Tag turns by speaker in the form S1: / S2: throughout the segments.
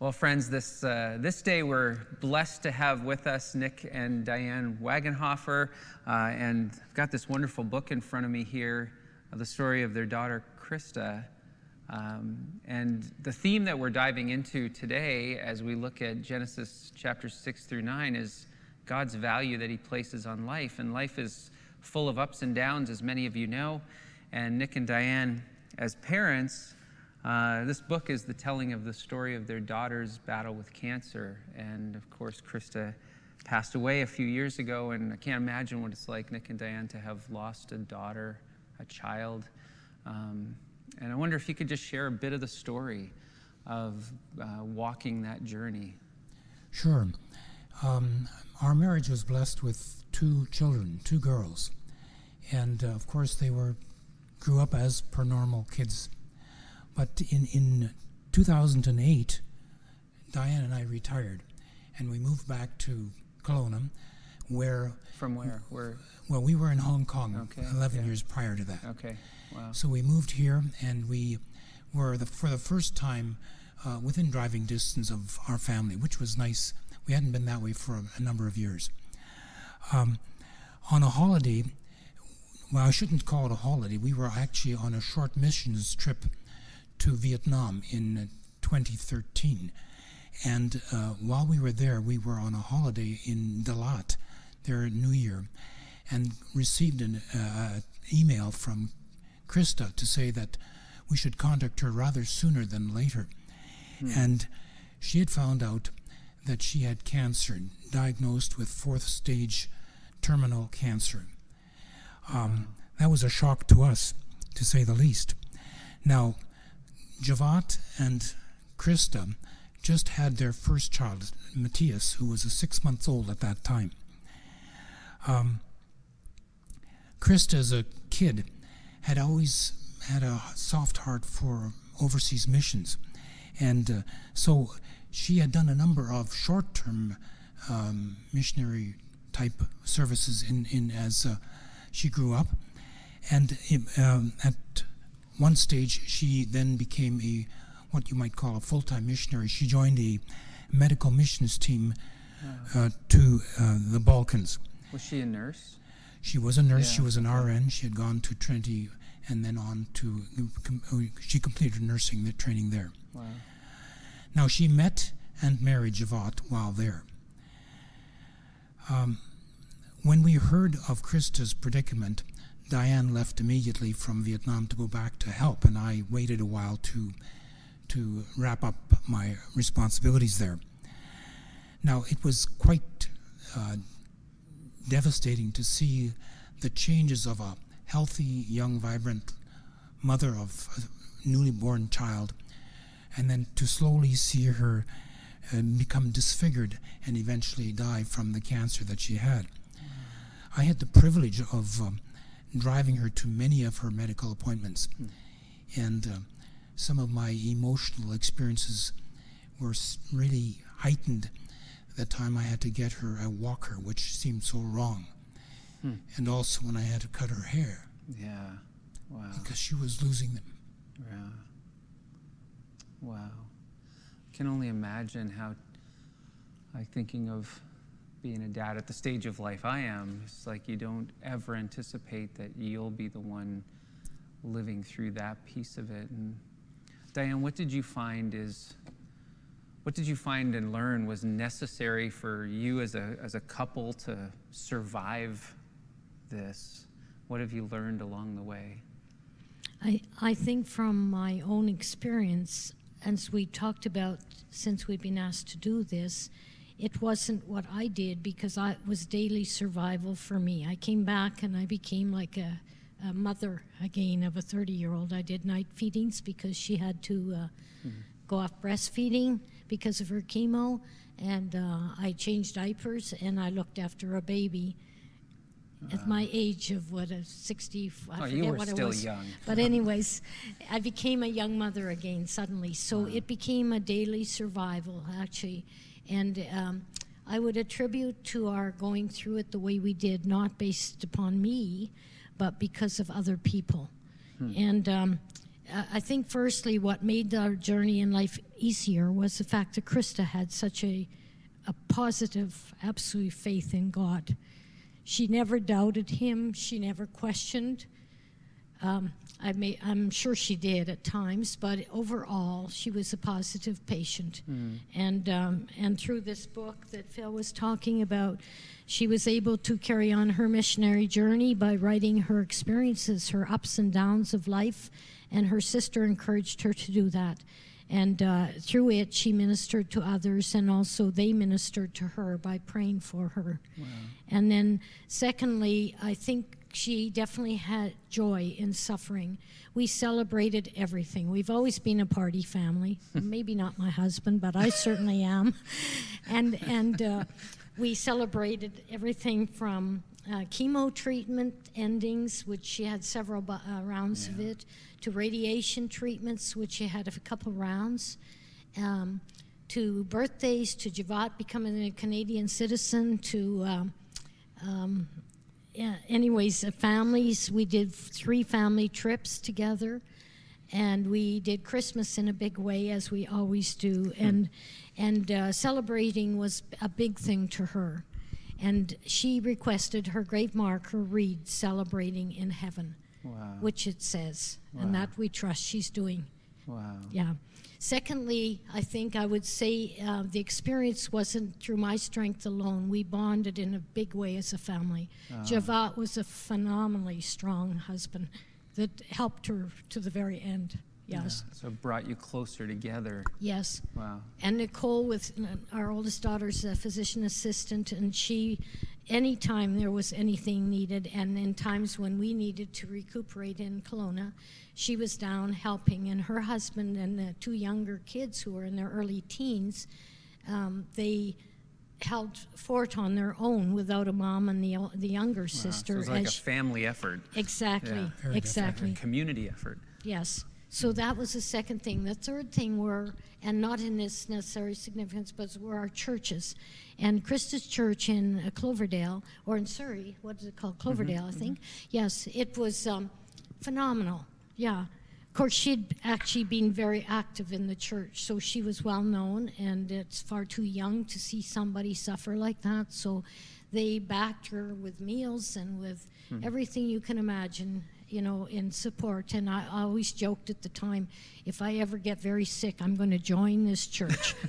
S1: Well, friends, this, uh, this day we're blessed to have with us Nick and Diane Wagenhofer. Uh, and I've got this wonderful book in front of me here of the story of their daughter, Krista. Um, and the theme that we're diving into today as we look at Genesis chapters 6 through 9 is God's value that He places on life. And life is full of ups and downs, as many of you know. And Nick and Diane, as parents, uh, this book is the telling of the story of their daughter's battle with cancer. And of course, Krista passed away a few years ago, and I can't imagine what it's like, Nick and Diane, to have lost a daughter, a child. Um, and I wonder if you could just share a bit of the story of uh, walking that journey.
S2: Sure. Um, our marriage was blessed with two children, two girls. And uh, of course, they were grew up as per normal kids but in, in 2008, Diane and I retired, and we moved back to Kelowna, where.
S1: From where? Where?
S2: Well, we were in Hong Kong
S1: okay,
S2: 11 yeah. years prior to that.
S1: Okay, wow.
S2: So we moved here, and we were, the, for the first time, uh, within driving distance of our family, which was nice. We hadn't been that way for a, a number of years. Um, on a holiday, well, I shouldn't call it a holiday. We were actually on a short missions trip to Vietnam in 2013. And uh, while we were there, we were on a holiday in Dalat, their New Year, and received an uh, email from Krista to say that we should contact her rather sooner than later. Hmm. And she had found out that she had cancer, diagnosed with fourth stage terminal cancer. Um, that was a shock to us, to say the least. Now, Javat and Krista just had their first child, Matthias, who was a six months old at that time. Um, Krista, as a kid, had always had a soft heart for overseas missions. And uh, so she had done a number of short term um, missionary type services in, in as uh, she grew up. And um, at one stage, she then became a what you might call a full-time missionary. She joined a medical missions team uh, to uh, the Balkans.
S1: Was she a nurse?
S2: She was a nurse. Yeah. She was an RN. She had gone to Trinity and then on to. Oh, she completed nursing training there.
S1: Wow.
S2: Now she met and married Javat while there. Um, when we heard of Krista's predicament, Diane left immediately from Vietnam to go back to help, and I waited a while to to wrap up my responsibilities there. Now it was quite uh, devastating to see the changes of a healthy, young, vibrant mother of a newly born child, and then to slowly see her uh, become disfigured and eventually die from the cancer that she had. I had the privilege of um, driving her to many of her medical appointments. Mm. And uh, some of my emotional experiences were really heightened the time I had to get her a walker, which seemed so wrong. Hmm. And also when I had to cut her hair.
S1: Yeah. Wow.
S2: Because she was losing them.
S1: Yeah. Wow. I can only imagine how, like, thinking of being a dad at the stage of life I am, it's like you don't ever anticipate that you'll be the one living through that piece of it. And Diane, what did you find is what did you find and learn was necessary for you as a as a couple to survive this? What have you learned along the way?
S3: I I think from my own experience, as we talked about since we've been asked to do this, it wasn't what I did because I, it was daily survival for me. I came back and I became like a, a mother again of a 30 year old. I did night feedings because she had to uh, mm-hmm. go off breastfeeding because of her chemo, and uh, I changed diapers and I looked after a baby. Uh, at my age of what a 60 I
S1: oh,
S3: forget
S1: what
S3: it
S1: was young.
S3: but anyways i became a young mother again suddenly so wow. it became a daily survival actually and um, I would attribute to our going through it the way we did, not based upon me, but because of other people. Hmm. And um, I think, firstly, what made our journey in life easier was the fact that Krista had such a, a positive, absolute faith in God. She never doubted Him, she never questioned. Um, I may, I'm sure she did at times, but overall, she was a positive patient. Mm. And, um, and through this book that Phil was talking about, she was able to carry on her missionary journey by writing her experiences, her ups and downs of life, and her sister encouraged her to do that. And uh, through it, she ministered to others, and also they ministered to her by praying for her. Wow. And then, secondly, I think she definitely had joy in suffering. We celebrated everything. We've always been a party family. Maybe not my husband, but I certainly am. And and uh, we celebrated everything from uh, chemo treatment endings, which she had several uh, rounds yeah. of it, to radiation treatments, which she had a couple rounds. Um, to birthdays, to Javat becoming a Canadian citizen, to um, um, yeah, anyways, uh, families, we did three family trips together. And we did Christmas in a big way, as we always do. Hmm. And, and uh, celebrating was a big thing to her. And she requested her grave marker read Celebrating in Heaven, wow. which it says. Wow. And that we trust she's doing.
S1: Wow.
S3: Yeah. Secondly, I think I would say uh, the experience wasn't through my strength alone. We bonded in a big way as a family. Uh. Javat was a phenomenally strong husband that helped her to the very end. Yes.
S1: Yeah, so it brought you closer together.
S3: Yes.
S1: Wow.
S3: And Nicole, with uh, our oldest daughter's a physician assistant, and she, anytime there was anything needed, and in times when we needed to recuperate in Kelowna, she was down helping, and her husband and the two younger kids who were in their early teens, um, they held fort on their own without a mom and the the younger wow. sister. So
S1: it was like a family effort.
S3: Exactly, yeah. exactly.
S1: community effort.
S3: Yes. So that was the second thing. The third thing were, and not in this necessary significance, but were our churches. And Krista's church in uh, Cloverdale, or in Surrey, what is it called? Cloverdale, mm-hmm, I think. Mm-hmm. Yes, it was um, phenomenal. Yeah. Of course, she'd actually been very active in the church, so she was well known, and it's far too young to see somebody suffer like that. So they backed her with meals and with mm-hmm. everything you can imagine you know, in support. And I always joked at the time, if I ever get very sick, I'm going to join this church.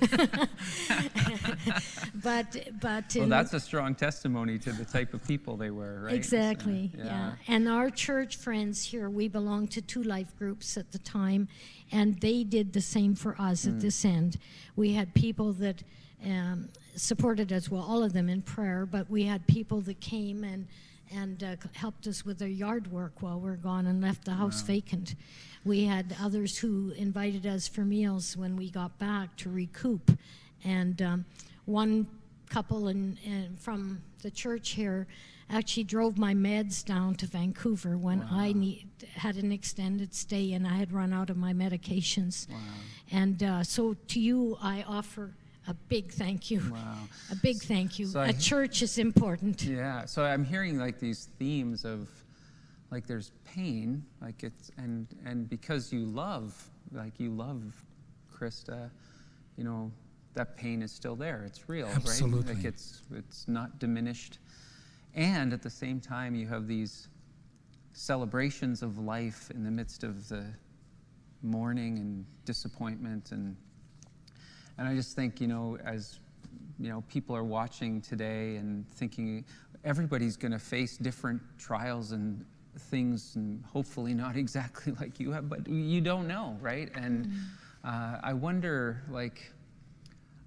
S3: but, but.
S1: Well, that's a strong testimony to the type of people they were, right?
S3: Exactly, yeah. yeah. And our church friends here, we belonged to two life groups at the time, and they did the same for us mm. at this end. We had people that um, supported us, well, all of them in prayer, but we had people that came and and uh, helped us with their yard work while we are gone and left the house wow. vacant. We had others who invited us for meals when we got back to recoup. And um, one couple in, in, from the church here actually drove my meds down to Vancouver when wow. I need, had an extended stay and I had run out of my medications. Wow. And uh, so to you, I offer a big thank you.
S1: Wow.
S3: A big thank you. So a I, church is important.
S1: Yeah. So I'm hearing like these themes of like there's pain, like it's and and because you love, like you love Krista, you know, that pain is still there. It's real,
S2: Absolutely.
S1: right? Like it's it's not diminished. And at the same time you have these celebrations of life in the midst of the mourning and disappointment and and I just think, you know, as you know, people are watching today and thinking everybody's going to face different trials and things, and hopefully not exactly like you have, but you don't know, right? And mm-hmm. uh, I wonder, like,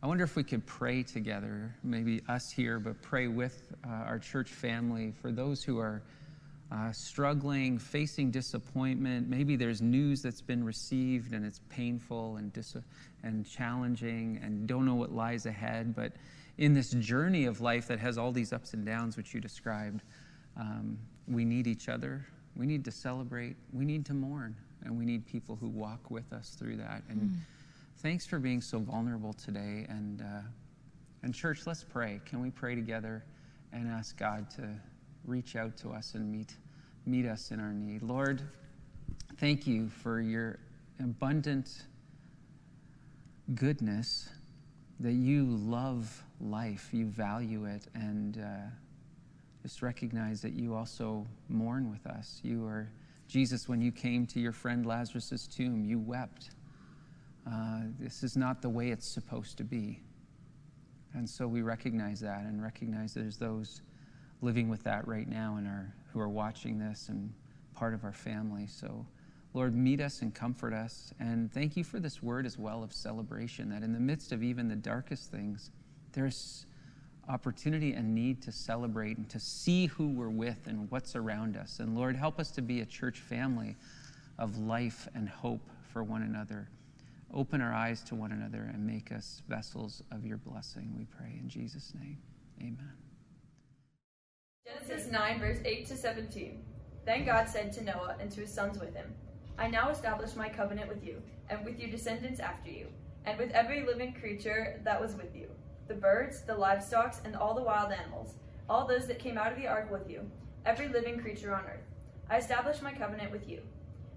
S1: I wonder if we could pray together, maybe us here, but pray with uh, our church family for those who are uh, struggling, facing disappointment. Maybe there's news that's been received and it's painful and, dis- and challenging and don't know what lies ahead. But in this journey of life that has all these ups and downs, which you described, um, we need each other. We need to celebrate. We need to mourn. And we need people who walk with us through that. And mm. thanks for being so vulnerable today. And, uh, and, church, let's pray. Can we pray together and ask God to reach out to us and meet, meet us in our need. Lord, thank you for your abundant goodness that you love life, you value it, and uh, just recognize that you also mourn with us. You are, Jesus, when you came to your friend Lazarus' tomb, you wept. Uh, this is not the way it's supposed to be. And so we recognize that and recognize there's those living with that right now and are, who are watching this and part of our family. So, Lord, meet us and comfort us. And thank you for this word as well of celebration, that in the midst of even the darkest things, there's opportunity and need to celebrate and to see who we're with and what's around us. And Lord, help us to be a church family of life and hope for one another. Open our eyes to one another and make us vessels of your blessing, we pray. In Jesus' name, amen.
S4: Genesis 9, verse 8 to 17. Then God said to Noah and to his sons with him, I now establish my covenant with you, and with your descendants after you, and with every living creature that was with you the birds, the livestock, and all the wild animals, all those that came out of the ark with you, every living creature on earth. I establish my covenant with you.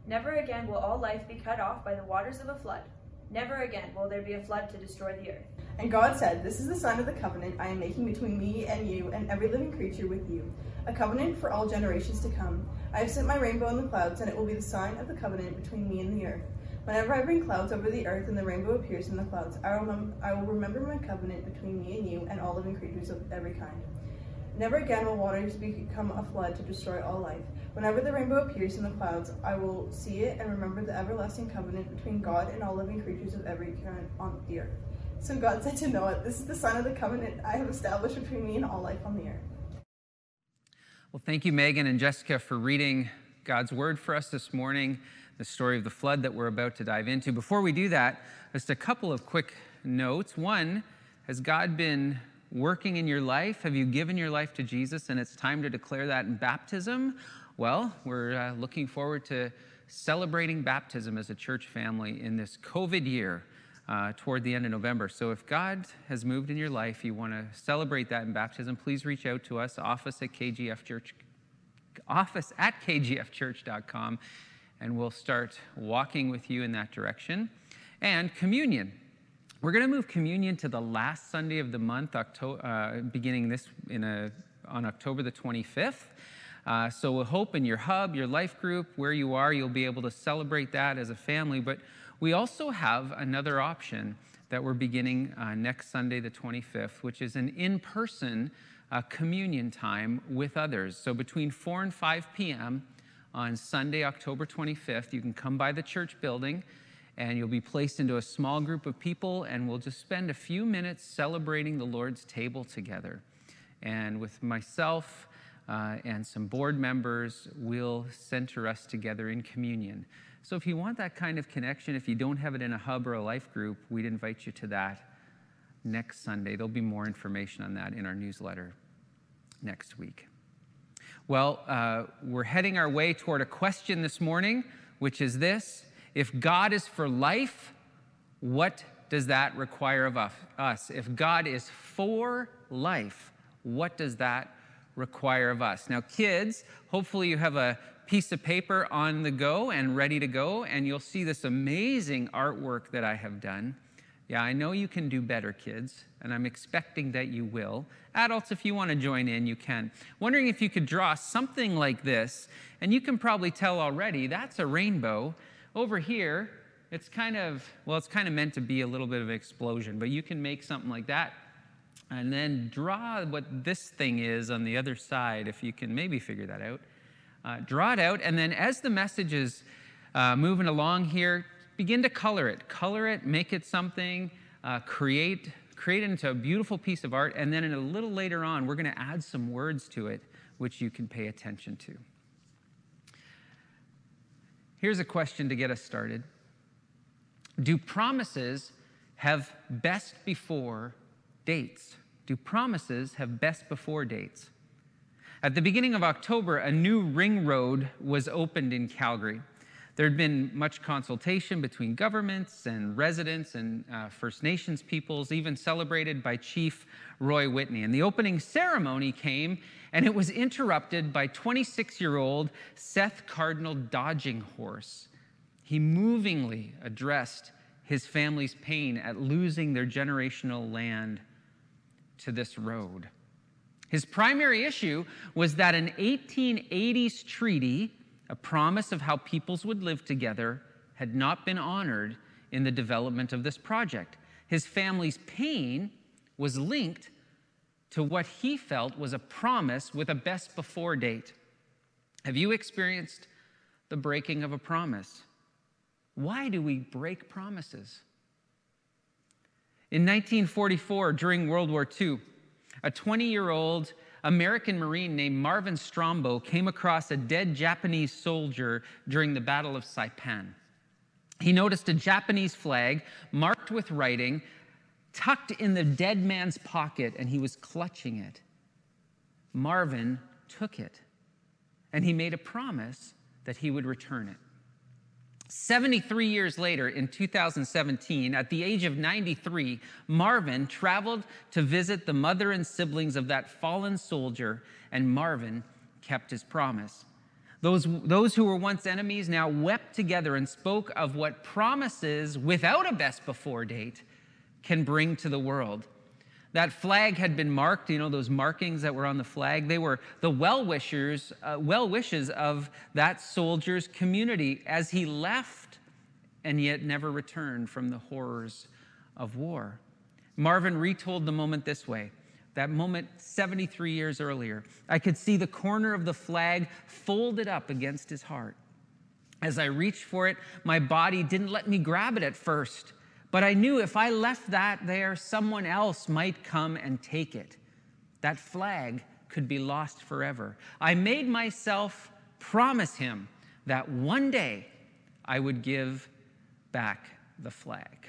S4: Never again will all life be cut off by the waters of a flood. Never again will there be a flood to destroy the earth.
S5: And God said, This is the sign of the covenant I am making between me and you and every living creature with you, a covenant for all generations to come. I have sent my rainbow in the clouds, and it will be the sign of the covenant between me and the earth. Whenever I bring clouds over the earth and the rainbow appears in the clouds, I will, I will remember my covenant between me and you and all living creatures of every kind. Never again will waters become a flood to destroy all life. Whenever the rainbow appears in the clouds, I will see it and remember the everlasting covenant between God and all living creatures of every kind on the earth. So God said to Noah, This is the sign of the covenant I have established between me and all life on the earth.
S1: Well, thank you, Megan and Jessica, for reading God's word for us this morning, the story of the flood that we're about to dive into. Before we do that, just a couple of quick notes. One, has God been working in your life? Have you given your life to Jesus and it's time to declare that in baptism? Well, we're uh, looking forward to celebrating baptism as a church family in this COVID year. Uh, toward the end of November. So if God has moved in your life, you want to celebrate that in baptism, please reach out to us, office at KGF Church, office at kgfchurch.com, and we'll start walking with you in that direction. And communion. We're going to move communion to the last Sunday of the month, October, uh, beginning this in a, on October the 25th. Uh, so we hope in your hub, your life group, where you are, you'll be able to celebrate that as a family. But we also have another option that we're beginning uh, next Sunday, the 25th, which is an in person uh, communion time with others. So between 4 and 5 p.m. on Sunday, October 25th, you can come by the church building and you'll be placed into a small group of people, and we'll just spend a few minutes celebrating the Lord's table together. And with myself uh, and some board members, we'll center us together in communion. So if you want that kind of connection, if you don't have it in a hub or a life group, we'd invite you to that next Sunday. There'll be more information on that in our newsletter next week. Well, uh, we're heading our way toward a question this morning, which is this If God is for life, what does that require of us? If God is for life, what does that require of us? Now, kids, hopefully you have a piece of paper on the go and ready to go, and you'll see this amazing artwork that I have done. Yeah, I know you can do better, kids, and I'm expecting that you will. Adults, if you want to join in, you can. Wondering if you could draw something like this, and you can probably tell already that's a rainbow. Over here, it's kind of, well, it's kind of meant to be a little bit of an explosion, but you can make something like that. And then draw what this thing is on the other side, if you can maybe figure that out uh, draw it out, and then as the message is uh, moving along here, begin to color it. Color it, make it something, uh, create, create it into a beautiful piece of art, and then in a little later on, we're going to add some words to it which you can pay attention to. Here's a question to get us started Do promises have best before dates? Do promises have best before dates? At the beginning of October, a new ring road was opened in Calgary. There had been much consultation between governments and residents and uh, First Nations peoples, even celebrated by Chief Roy Whitney. And the opening ceremony came, and it was interrupted by 26 year old Seth Cardinal Dodging Horse. he movingly addressed his family's pain at losing their generational land to this road. His primary issue was that an 1880s treaty, a promise of how peoples would live together, had not been honored in the development of this project. His family's pain was linked to what he felt was a promise with a best before date. Have you experienced the breaking of a promise? Why do we break promises? In 1944, during World War II, a 20 year old American Marine named Marvin Strombo came across a dead Japanese soldier during the Battle of Saipan. He noticed a Japanese flag marked with writing tucked in the dead man's pocket, and he was clutching it. Marvin took it, and he made a promise that he would return it. 73 years later, in 2017, at the age of 93, Marvin traveled to visit the mother and siblings of that fallen soldier, and Marvin kept his promise. Those, those who were once enemies now wept together and spoke of what promises without a best before date can bring to the world. That flag had been marked, you know, those markings that were on the flag, they were the well wishers, uh, well wishes of that soldier's community as he left and yet never returned from the horrors of war. Marvin retold the moment this way that moment 73 years earlier. I could see the corner of the flag folded up against his heart. As I reached for it, my body didn't let me grab it at first. But I knew if I left that there, someone else might come and take it. That flag could be lost forever. I made myself promise him that one day I would give back the flag.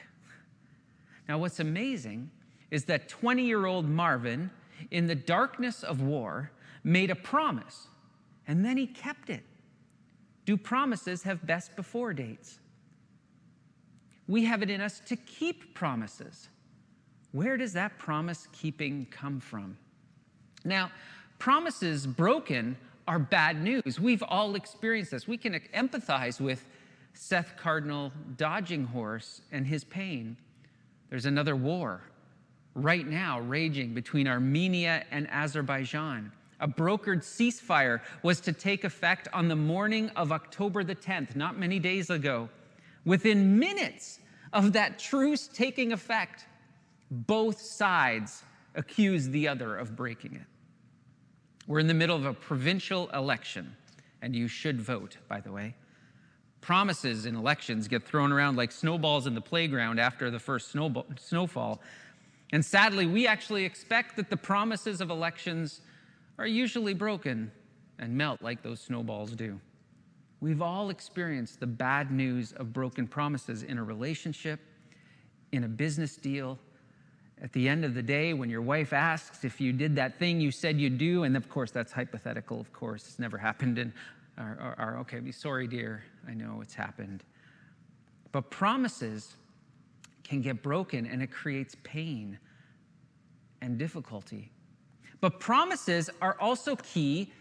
S1: Now, what's amazing is that 20 year old Marvin, in the darkness of war, made a promise and then he kept it. Do promises have best before dates? We have it in us to keep promises. Where does that promise keeping come from? Now, promises broken are bad news. We've all experienced this. We can empathize with Seth Cardinal Dodging Horse and his pain. There's another war right now raging between Armenia and Azerbaijan. A brokered ceasefire was to take effect on the morning of October the 10th, not many days ago. Within minutes of that truce taking effect, both sides accuse the other of breaking it. We're in the middle of a provincial election, and you should vote, by the way. Promises in elections get thrown around like snowballs in the playground after the first snowball, snowfall. And sadly, we actually expect that the promises of elections are usually broken and melt like those snowballs do. We've all experienced the bad news of broken promises in a relationship, in a business deal. At the end of the day, when your wife asks if you did that thing you said you'd do, and of course that's hypothetical, of course, it's never happened, and or, or okay, be sorry, dear, I know it's happened. But promises can get broken and it creates pain and difficulty. But promises are also key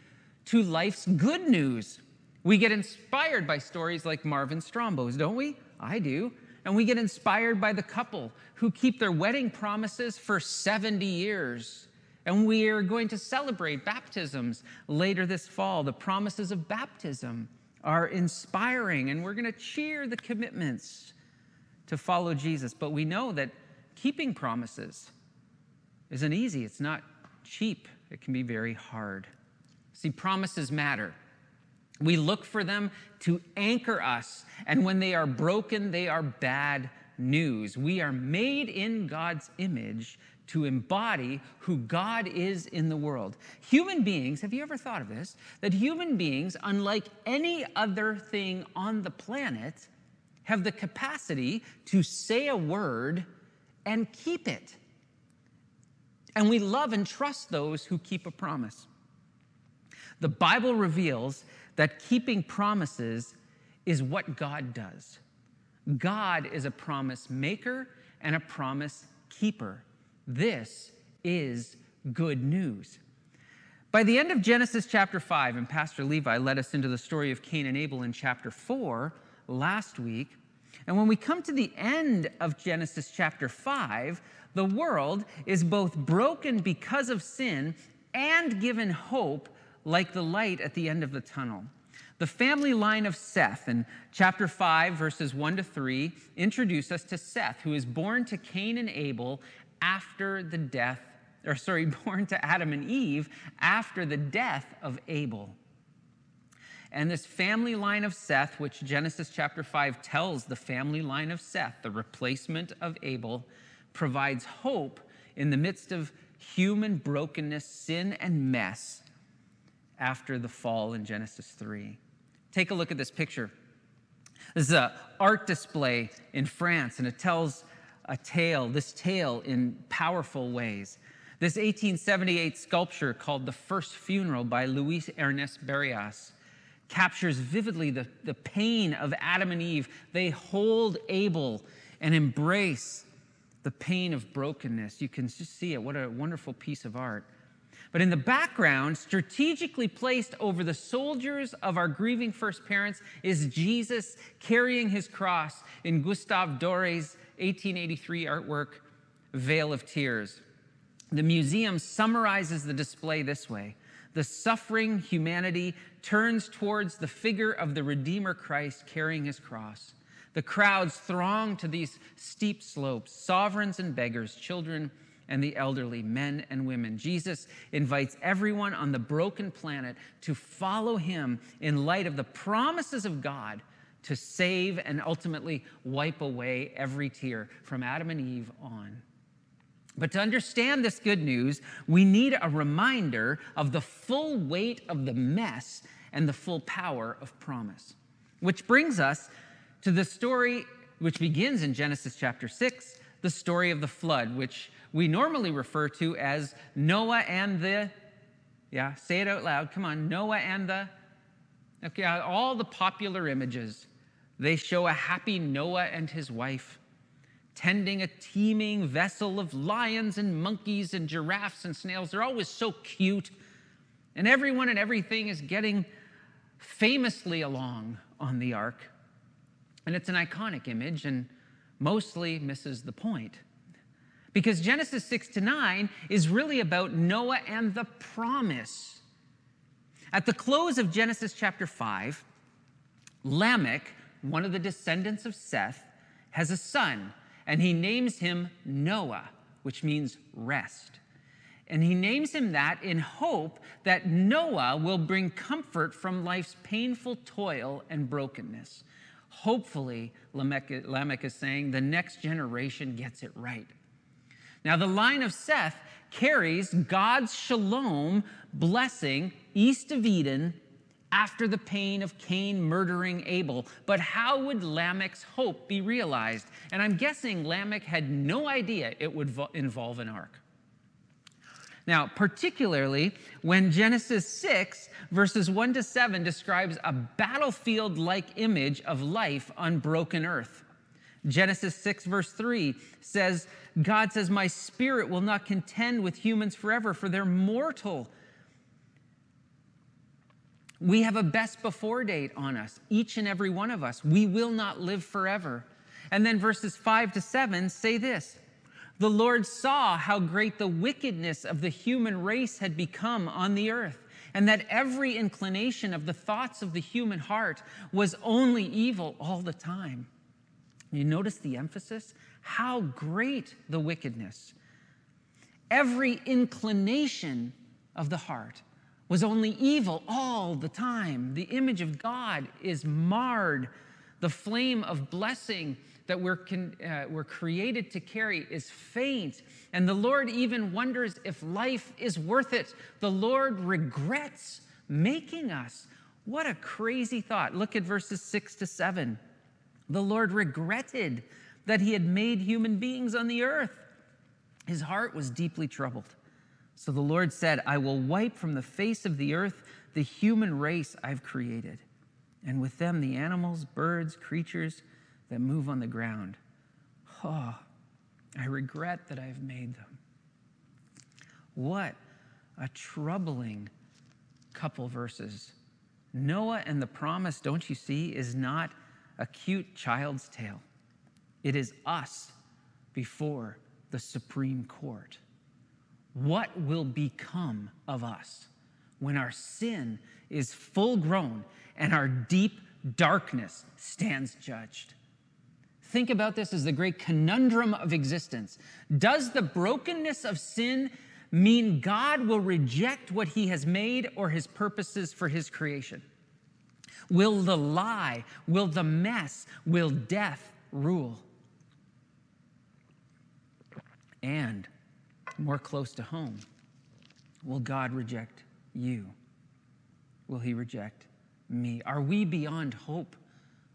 S1: to life's good news. We get inspired by stories like Marvin Strombo's, don't we? I do. And we get inspired by the couple who keep their wedding promises for 70 years. And we are going to celebrate baptisms later this fall. The promises of baptism are inspiring, and we're going to cheer the commitments to follow Jesus. But we know that keeping promises isn't easy, it's not cheap, it can be very hard. See, promises matter. We look for them to anchor us, and when they are broken, they are bad news. We are made in God's image to embody who God is in the world. Human beings, have you ever thought of this? That human beings, unlike any other thing on the planet, have the capacity to say a word and keep it. And we love and trust those who keep a promise. The Bible reveals that keeping promises is what God does. God is a promise maker and a promise keeper. This is good news. By the end of Genesis chapter 5, and Pastor Levi led us into the story of Cain and Abel in chapter 4, last week. And when we come to the end of Genesis chapter 5, the world is both broken because of sin and given hope like the light at the end of the tunnel. The family line of Seth in chapter 5, verses 1 to 3, introduce us to Seth, who is born to Cain and Abel after the death, or sorry, born to Adam and Eve after the death of Abel. And this family line of Seth, which Genesis chapter 5 tells the family line of Seth, the replacement of Abel, provides hope in the midst of human brokenness, sin, and mess after the fall in Genesis 3. Take a look at this picture. This is an art display in France, and it tells a tale, this tale in powerful ways. This 1878 sculpture called The First Funeral by Louis Ernest Barrias captures vividly the, the pain of Adam and Eve. They hold Abel and embrace the pain of brokenness. You can just see it. What a wonderful piece of art. But in the background, strategically placed over the soldiers of our grieving first parents, is Jesus carrying his cross in Gustave Dore's 1883 artwork, Vale of Tears. The museum summarizes the display this way The suffering humanity turns towards the figure of the Redeemer Christ carrying his cross. The crowds throng to these steep slopes, sovereigns and beggars, children and the elderly, men and women. Jesus invites everyone on the broken planet to follow him in light of the promises of God to save and ultimately wipe away every tear from Adam and Eve on. But to understand this good news, we need a reminder of the full weight of the mess and the full power of promise. Which brings us to the story which begins in Genesis chapter 6, the story of the flood, which we normally refer to as Noah and the, yeah, say it out loud. Come on, Noah and the, okay, all the popular images. They show a happy Noah and his wife tending a teeming vessel of lions and monkeys and giraffes and snails. They're always so cute. And everyone and everything is getting famously along on the ark. And it's an iconic image and mostly misses the point. Because Genesis 6 to 9 is really about Noah and the promise. At the close of Genesis chapter 5, Lamech, one of the descendants of Seth, has a son, and he names him Noah, which means rest. And he names him that in hope that Noah will bring comfort from life's painful toil and brokenness. Hopefully, Lamech is saying the next generation gets it right. Now, the line of Seth carries God's shalom blessing east of Eden after the pain of Cain murdering Abel. But how would Lamech's hope be realized? And I'm guessing Lamech had no idea it would vo- involve an ark. Now, particularly when Genesis 6, verses 1 to 7, describes a battlefield like image of life on broken earth. Genesis 6, verse 3 says, God says, My spirit will not contend with humans forever, for they're mortal. We have a best before date on us, each and every one of us. We will not live forever. And then verses 5 to 7 say this The Lord saw how great the wickedness of the human race had become on the earth, and that every inclination of the thoughts of the human heart was only evil all the time. You notice the emphasis? How great the wickedness. Every inclination of the heart was only evil all the time. The image of God is marred. The flame of blessing that we're, con, uh, we're created to carry is faint. And the Lord even wonders if life is worth it. The Lord regrets making us. What a crazy thought. Look at verses six to seven. The Lord regretted that he had made human beings on the earth. His heart was deeply troubled. So the Lord said, I will wipe from the face of the earth the human race I've created, and with them the animals, birds, creatures that move on the ground. Oh, I regret that I've made them. What a troubling couple verses. Noah and the promise, don't you see, is not a cute child's tale. It is us before the Supreme Court. What will become of us when our sin is full grown and our deep darkness stands judged? Think about this as the great conundrum of existence. Does the brokenness of sin mean God will reject what he has made or his purposes for his creation? Will the lie, will the mess, will death rule? And more close to home, will God reject you? Will he reject me? Are we beyond hope?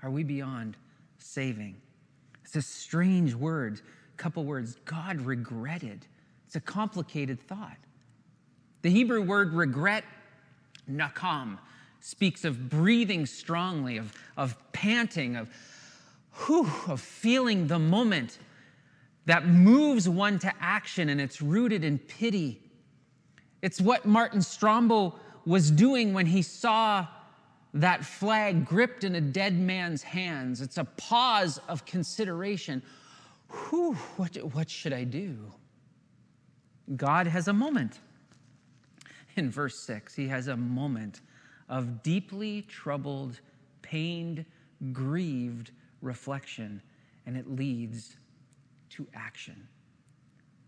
S1: Are we beyond saving? It's a strange word, couple words. God regretted. It's a complicated thought. The Hebrew word regret, nacham, speaks of breathing strongly, of, of panting, of, whew, of feeling the moment that moves one to action and it's rooted in pity. It's what Martin Strombo was doing when he saw that flag gripped in a dead man's hands. It's a pause of consideration. Whew, what, what should I do? God has a moment. In verse 6, he has a moment of deeply troubled, pained, grieved reflection, and it leads to action.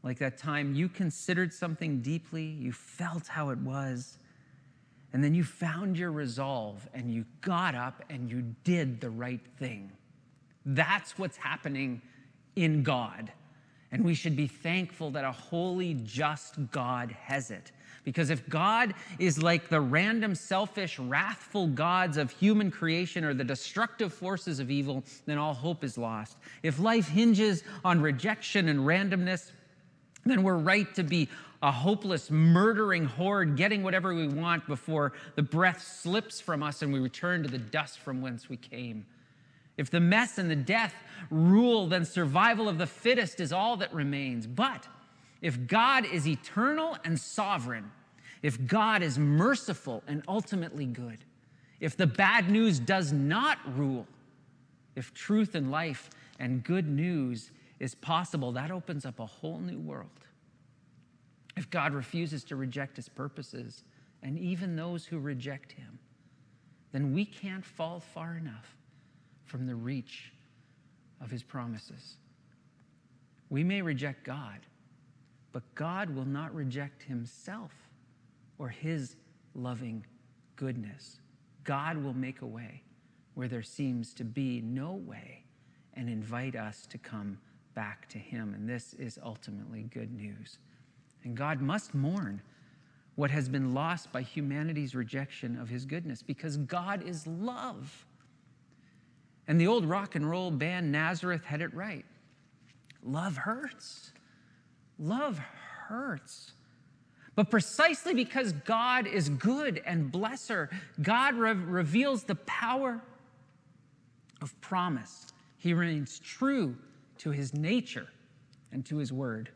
S1: Like that time you considered something deeply, you felt how it was, and then you found your resolve and you got up and you did the right thing. That's what's happening in God. And we should be thankful that a holy, just God has it. Because if God is like the random, selfish, wrathful gods of human creation or the destructive forces of evil, then all hope is lost. If life hinges on rejection and randomness, then we're right to be a hopeless, murdering horde, getting whatever we want before the breath slips from us and we return to the dust from whence we came. If the mess and the death rule, then survival of the fittest is all that remains. But if God is eternal and sovereign, if God is merciful and ultimately good, if the bad news does not rule, if truth and life and good news is possible, that opens up a whole new world. If God refuses to reject his purposes, and even those who reject him, then we can't fall far enough from the reach of his promises. We may reject God, but God will not reject himself or his loving goodness. God will make a way where there seems to be no way and invite us to come back to him. And this is ultimately good news. And God must mourn what has been lost by humanity's rejection of his goodness because God is love. And the old rock and roll band Nazareth had it right. Love hurts. Love hurts. But precisely because God is good and blesser, God re- reveals the power of promise. He remains true to his nature and to his word.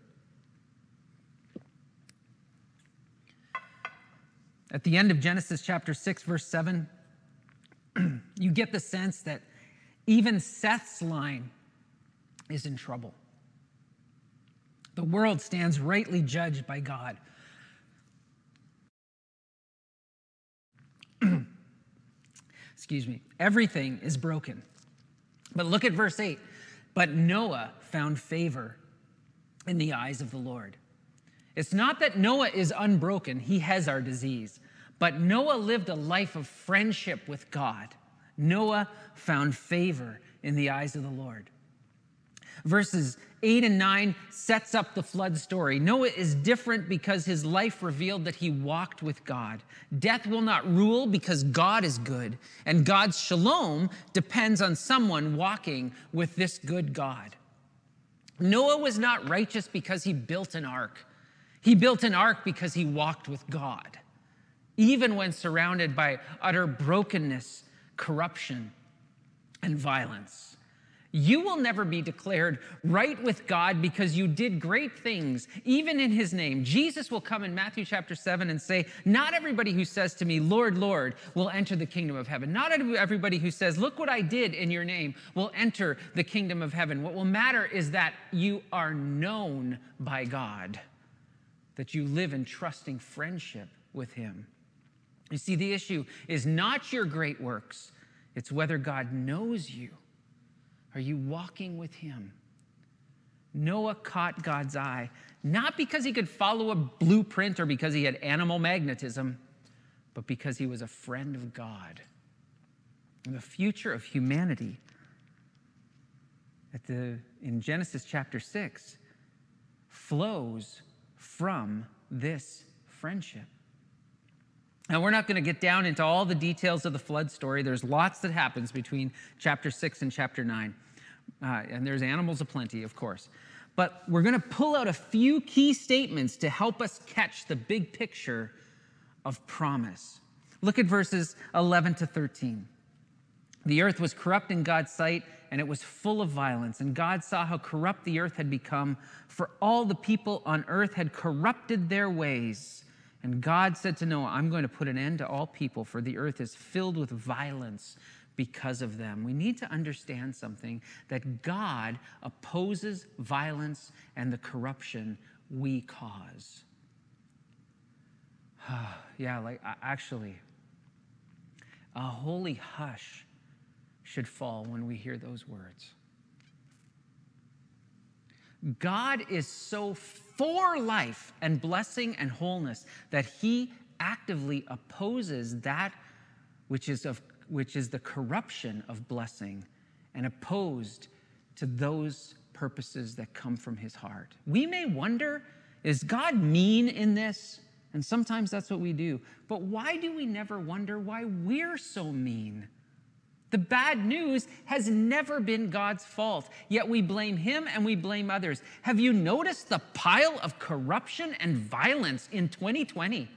S1: At the end of Genesis chapter 6, verse 7, you get the sense that even Seth's line is in trouble. The world stands rightly judged by God. Excuse me. Everything is broken. But look at verse 8. But Noah found favor in the eyes of the Lord. It's not that Noah is unbroken, he has our disease. But Noah lived a life of friendship with God. Noah found favor in the eyes of the Lord. Verses 8 and 9 sets up the flood story. Noah is different because his life revealed that he walked with God. Death will not rule because God is good, and God's shalom depends on someone walking with this good God. Noah was not righteous because he built an ark. He built an ark because he walked with God, even when surrounded by utter brokenness, corruption, and violence. You will never be declared right with God because you did great things, even in his name. Jesus will come in Matthew chapter 7 and say, Not everybody who says to me, Lord, Lord, will enter the kingdom of heaven. Not everybody who says, Look what I did in your name, will enter the kingdom of heaven. What will matter is that you are known by God, that you live in trusting friendship with him. You see, the issue is not your great works, it's whether God knows you. Are you walking with him? Noah caught God's eye, not because he could follow a blueprint or because he had animal magnetism, but because he was a friend of God. And the future of humanity at the, in Genesis chapter 6 flows from this friendship. Now, we're not going to get down into all the details of the flood story. There's lots that happens between chapter 6 and chapter 9. Uh, and there's animals aplenty, of course. But we're going to pull out a few key statements to help us catch the big picture of promise. Look at verses 11 to 13. The earth was corrupt in God's sight, and it was full of violence. And God saw how corrupt the earth had become, for all the people on earth had corrupted their ways. And God said to Noah, I'm going to put an end to all people, for the earth is filled with violence because of them. We need to understand something that God opposes violence and the corruption we cause. yeah, like actually, a holy hush should fall when we hear those words. God is so for life and blessing and wholeness that he actively opposes that which is, of, which is the corruption of blessing and opposed to those purposes that come from his heart. We may wonder is God mean in this? And sometimes that's what we do. But why do we never wonder why we're so mean? The bad news has never been God's fault, yet we blame him and we blame others. Have you noticed the pile of corruption and violence in 2020?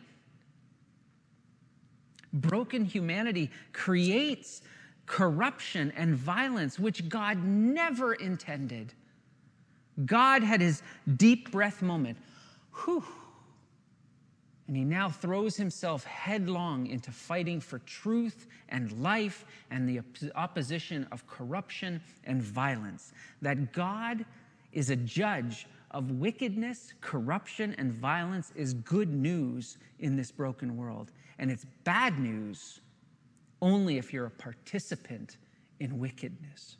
S1: Broken humanity creates corruption and violence, which God never intended. God had his deep breath moment. Whew and he now throws himself headlong into fighting for truth and life and the opposition of corruption and violence. That God is a judge of wickedness, corruption, and violence is good news in this broken world. And it's bad news only if you're a participant in wickedness.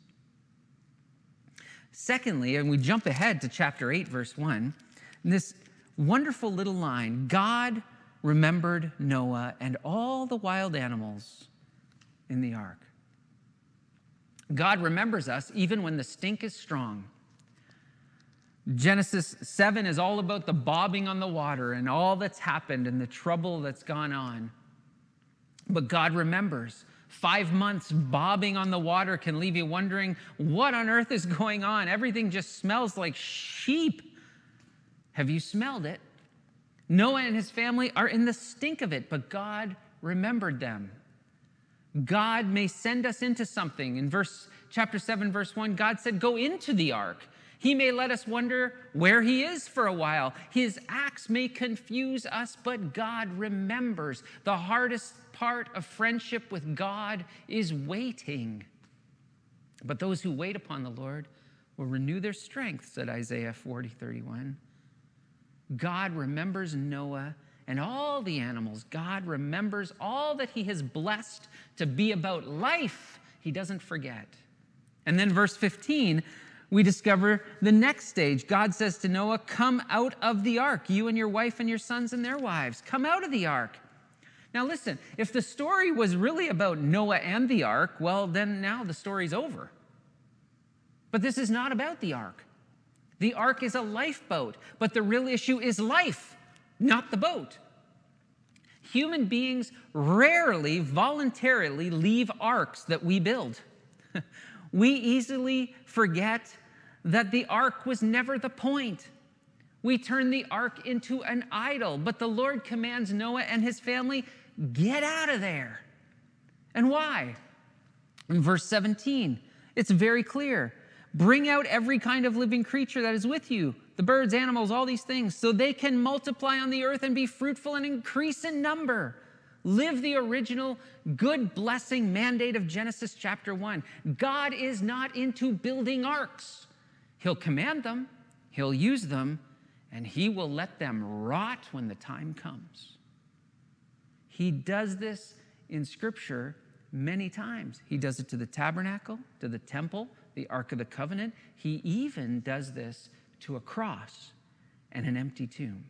S1: Secondly, and we jump ahead to chapter 8, verse 1, this wonderful little line God remembered Noah and all the wild animals in the ark. God remembers us even when the stink is strong. Genesis 7 is all about the bobbing on the water and all that's happened and the trouble that's gone on. But God remembers. Five months bobbing on the water can leave you wondering what on earth is going on. Everything just smells like sheep. Have you smelled it? Noah and his family are in the stink of it, but God remembered them. God may send us into something. In verse chapter 7 verse 1, God said, "Go into the ark." He may let us wonder where he is for a while. His acts may confuse us, but God remembers. The hardest part of friendship with God is waiting. But those who wait upon the Lord will renew their strength, said Isaiah 40, 31. God remembers Noah and all the animals. God remembers all that he has blessed to be about life. He doesn't forget. And then, verse 15, we discover the next stage. God says to Noah, Come out of the ark, you and your wife and your sons and their wives. Come out of the ark. Now, listen, if the story was really about Noah and the ark, well, then now the story's over. But this is not about the ark. The ark is a lifeboat, but the real issue is life, not the boat. Human beings rarely voluntarily leave arks that we build. we easily forget that the ark was never the point. We turn the ark into an idol, but the Lord commands Noah and his family get out of there. And why? In verse 17, it's very clear Bring out every kind of living creature that is with you the birds, animals, all these things, so they can multiply on the earth and be fruitful and increase in number. Live the original good blessing mandate of Genesis chapter 1. God is not into building arks. He'll command them, He'll use them, and He will let them rot when the time comes. He does this in Scripture many times. He does it to the tabernacle, to the temple, the Ark of the Covenant. He even does this to a cross and an empty tomb.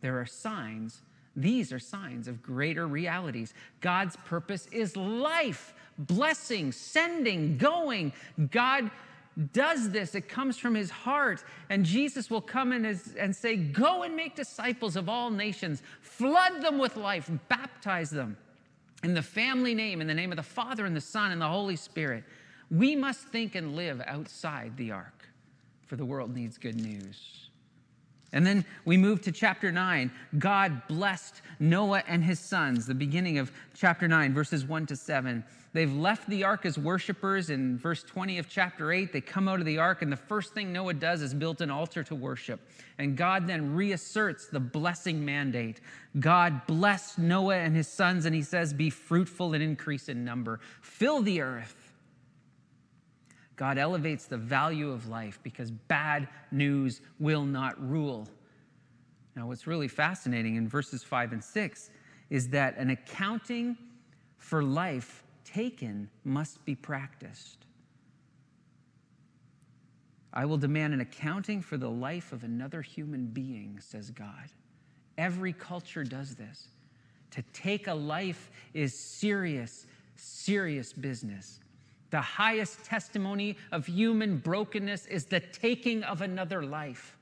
S1: There are signs, these are signs of greater realities. God's purpose is life, blessing, sending, going. God does this, it comes from his heart. And Jesus will come in and say, Go and make disciples of all nations, flood them with life, baptize them in the family name, in the name of the Father and the Son and the Holy Spirit. We must think and live outside the ark for the world needs good news. And then we move to chapter 9. God blessed Noah and his sons, the beginning of chapter 9, verses 1 to 7. They've left the ark as worshipers in verse 20 of chapter 8. They come out of the ark, and the first thing Noah does is build an altar to worship. And God then reasserts the blessing mandate. God blessed Noah and his sons, and he says, Be fruitful and increase in number, fill the earth God elevates the value of life because bad news will not rule. Now, what's really fascinating in verses 5 and 6 is that an accounting for life taken must be practiced. I will demand an accounting for the life of another human being, says God. Every culture does this. To take a life is serious, serious business. The highest testimony of human brokenness is the taking of another life.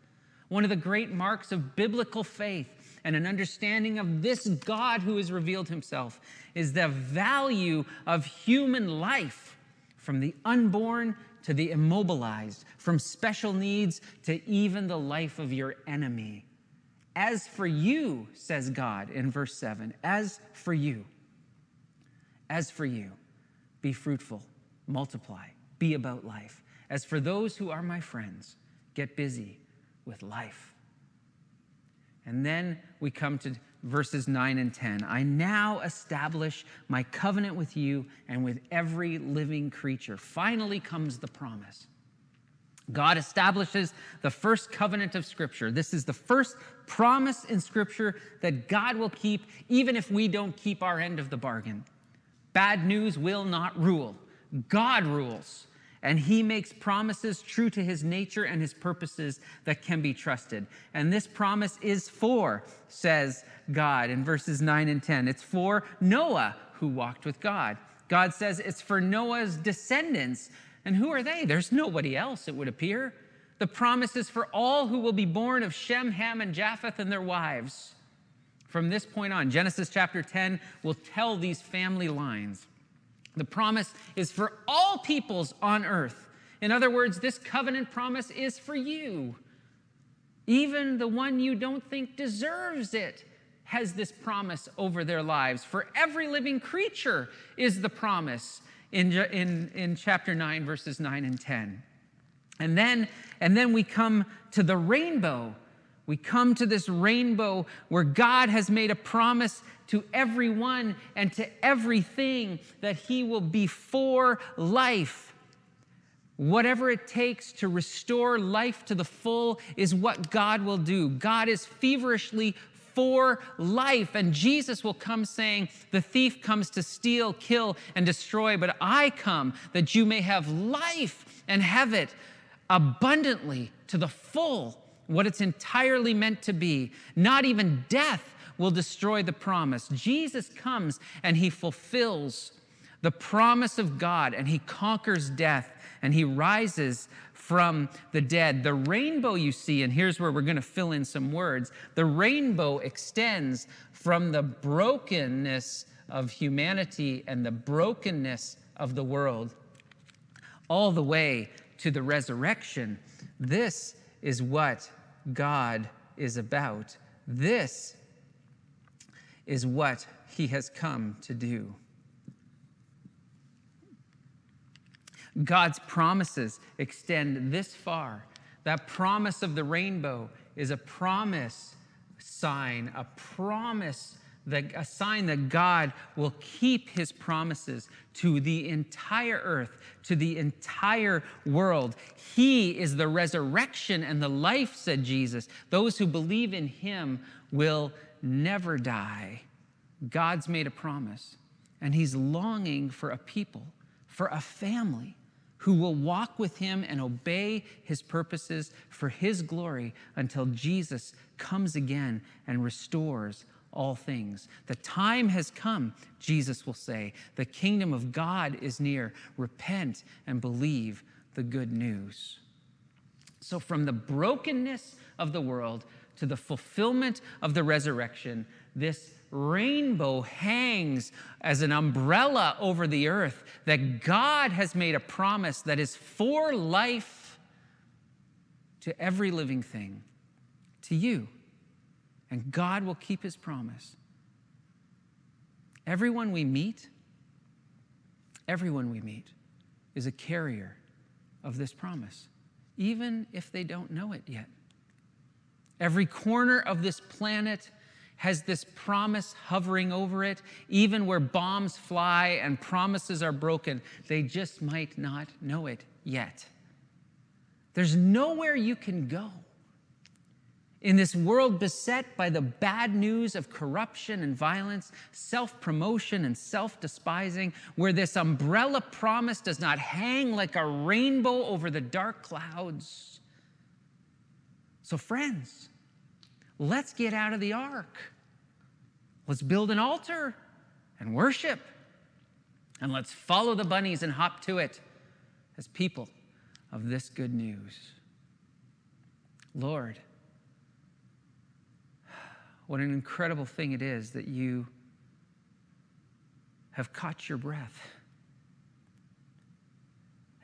S1: One of the great marks of biblical faith and an understanding of this God who has revealed himself is the value of human life from the unborn to the immobilized, from special needs to even the life of your enemy. As for you, says God in verse 7, as for you, as for you, be fruitful multiply, be about life. As for those who are my friends, get busy with life. And then we come to verses 9 and 10. I now establish my covenant with you and with every living creature. Finally comes the promise. God establishes the first covenant of Scripture. This is the first promise in Scripture that God will keep, even if we don't keep our end of the bargain. Bad news will not rule. God rules, and he makes promises true to his nature and his purposes that can be trusted. And this promise is for, says God in verses 9 and 10. It's for Noah who walked with God. God says it's for Noah's descendants. And who are they? There's nobody else, it would appear. The promise is for all who will be born of Shem, Ham, and Japheth and their wives. From this point on, Genesis chapter 10 will tell these family lines. The promise is for all peoples on earth. In other words, this covenant promise is for you. Even the one you don't think deserves it has this promise over their lives. For every living creature is the promise in, in, in chapter 9, verses 9 and 10. And then, and then we come to the rainbow we come to this rainbow where God has made a promise to everyone and to everything that He will be for life. Whatever it takes to restore life to the full is what God will do. God is feverishly for life. And Jesus will come saying, The thief comes to steal, kill, and destroy, but I come that you may have life and have it abundantly to the full what it's entirely meant to be. Not even death will destroy the promise. Jesus comes and he fulfills the promise of God and he conquers death and he rises from the dead. The rainbow you see, and here's where we're going to fill in some words the rainbow extends from the brokenness of humanity and the brokenness of the world all the way to the resurrection. This is what God is about. This is what he has come to do. God's promises extend this far. That promise of the rainbow is a promise sign, a promise that a sign that God will keep his promises to the entire earth, to the entire world. He is the resurrection and the life, said Jesus. Those who believe in him will never die. God's made a promise, and he's longing for a people, for a family who will walk with him and obey his purposes for his glory until Jesus comes again and restores all things. The time has come, Jesus will say. The kingdom of God is near. Repent and believe the good news. So, from the brokenness of the world to the fulfillment of the resurrection, this rainbow hangs as an umbrella over the earth that God has made a promise that is for life to every living thing, to you and God will keep his promise. Everyone we meet, everyone we meet is a carrier of this promise, even if they don't know it yet. Every corner of this planet has this promise hovering over it, even where bombs fly and promises are broken. They just might not know it yet. There's nowhere you can go in this world beset by the bad news of corruption and violence, self promotion and self despising, where this umbrella promise does not hang like a rainbow over the dark clouds. So, friends, let's get out of the ark. Let's build an altar and worship. And let's follow the bunnies and hop to it as people of this good news. Lord, what an incredible thing it is that you have caught your breath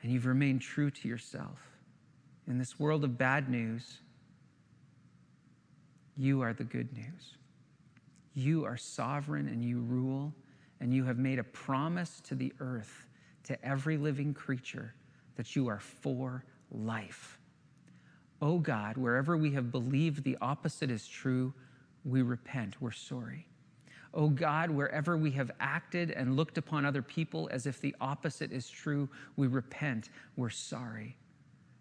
S1: and you've remained true to yourself. In this world of bad news, you are the good news. You are sovereign and you rule, and you have made a promise to the earth, to every living creature, that you are for life. Oh God, wherever we have believed the opposite is true, we repent, we're sorry. Oh God, wherever we have acted and looked upon other people as if the opposite is true, we repent, we're sorry.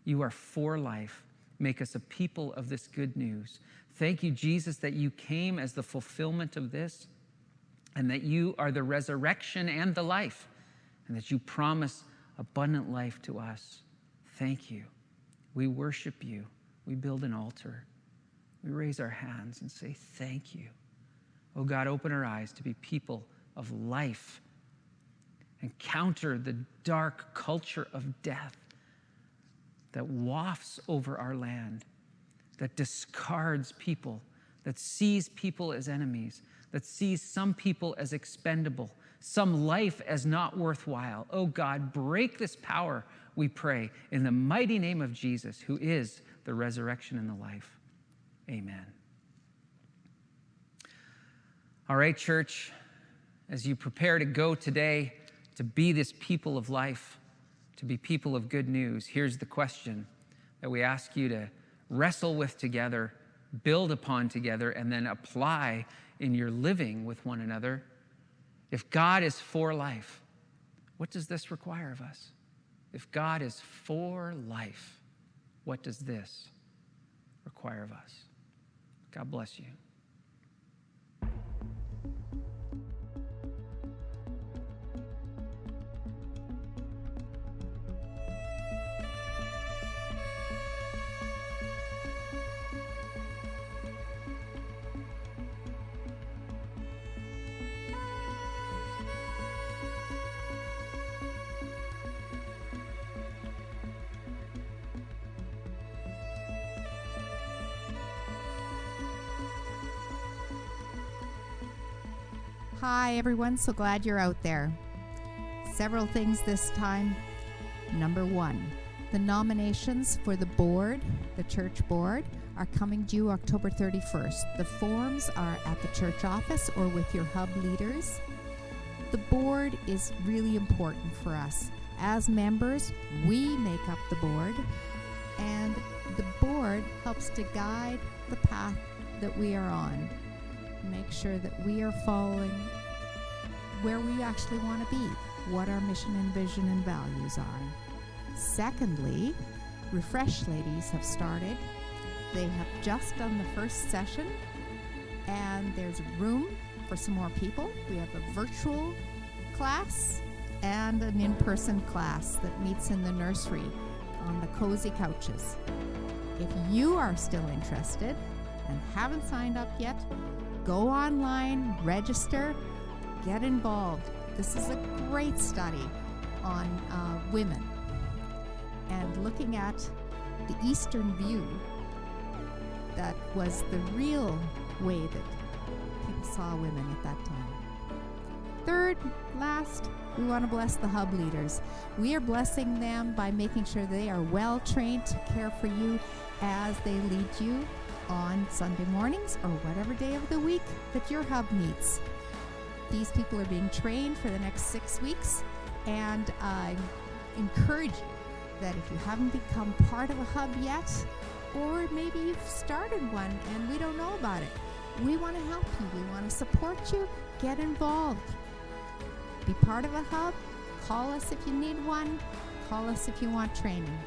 S1: You are for life. Make us a people of this good news. Thank you, Jesus, that you came as the fulfillment of this and that you are the resurrection and the life, and that you promise abundant life to us. Thank you. We worship you. We build an altar we raise our hands and say, Thank you. Oh God, open our eyes to be people of life and counter the dark culture of death that wafts over our land, that discards people, that sees people as enemies, that sees some people as expendable, some life as not worthwhile. Oh God, break this power, we pray, in the mighty name of Jesus, who is the resurrection and the life. Amen. All right, church, as you prepare to go today to be this people of life, to be people of good news, here's the question that we ask you to wrestle with together, build upon together, and then apply in your living with one another. If God is for life, what does this require of us? If God is for life, what does this require of us? God bless you.
S6: Hi, everyone. So glad you're out there. Several things this time. Number one, the nominations for the board, the church board, are coming due October 31st. The forms are at the church office or with your hub leaders. The board is really important for us as members, we make up the board, and the board helps to guide the path that we are on. Make sure that we are following where we actually want to be, what our mission and vision and values are. Secondly, Refresh Ladies have started. They have just done the first session, and there's room for some more people. We have a virtual class and an in person class that meets in the nursery on the cozy couches. If you are still interested and haven't signed up yet, go online, register, get involved. This is a great study on uh, women and looking at the Eastern view that was the real way that people saw women at that time. Third, last, we want to bless the hub leaders. We are blessing them by making sure they are well trained to care for you as they lead you on Sunday mornings or whatever day of the week that your hub meets. These people are being trained for the next six weeks, and I encourage you that if you haven't become part of a hub yet, or maybe you've started one and we don't know about it, we want to help you. We want to support you. Get involved. Be part of a hub. Call us if you need one. Call us if you want training.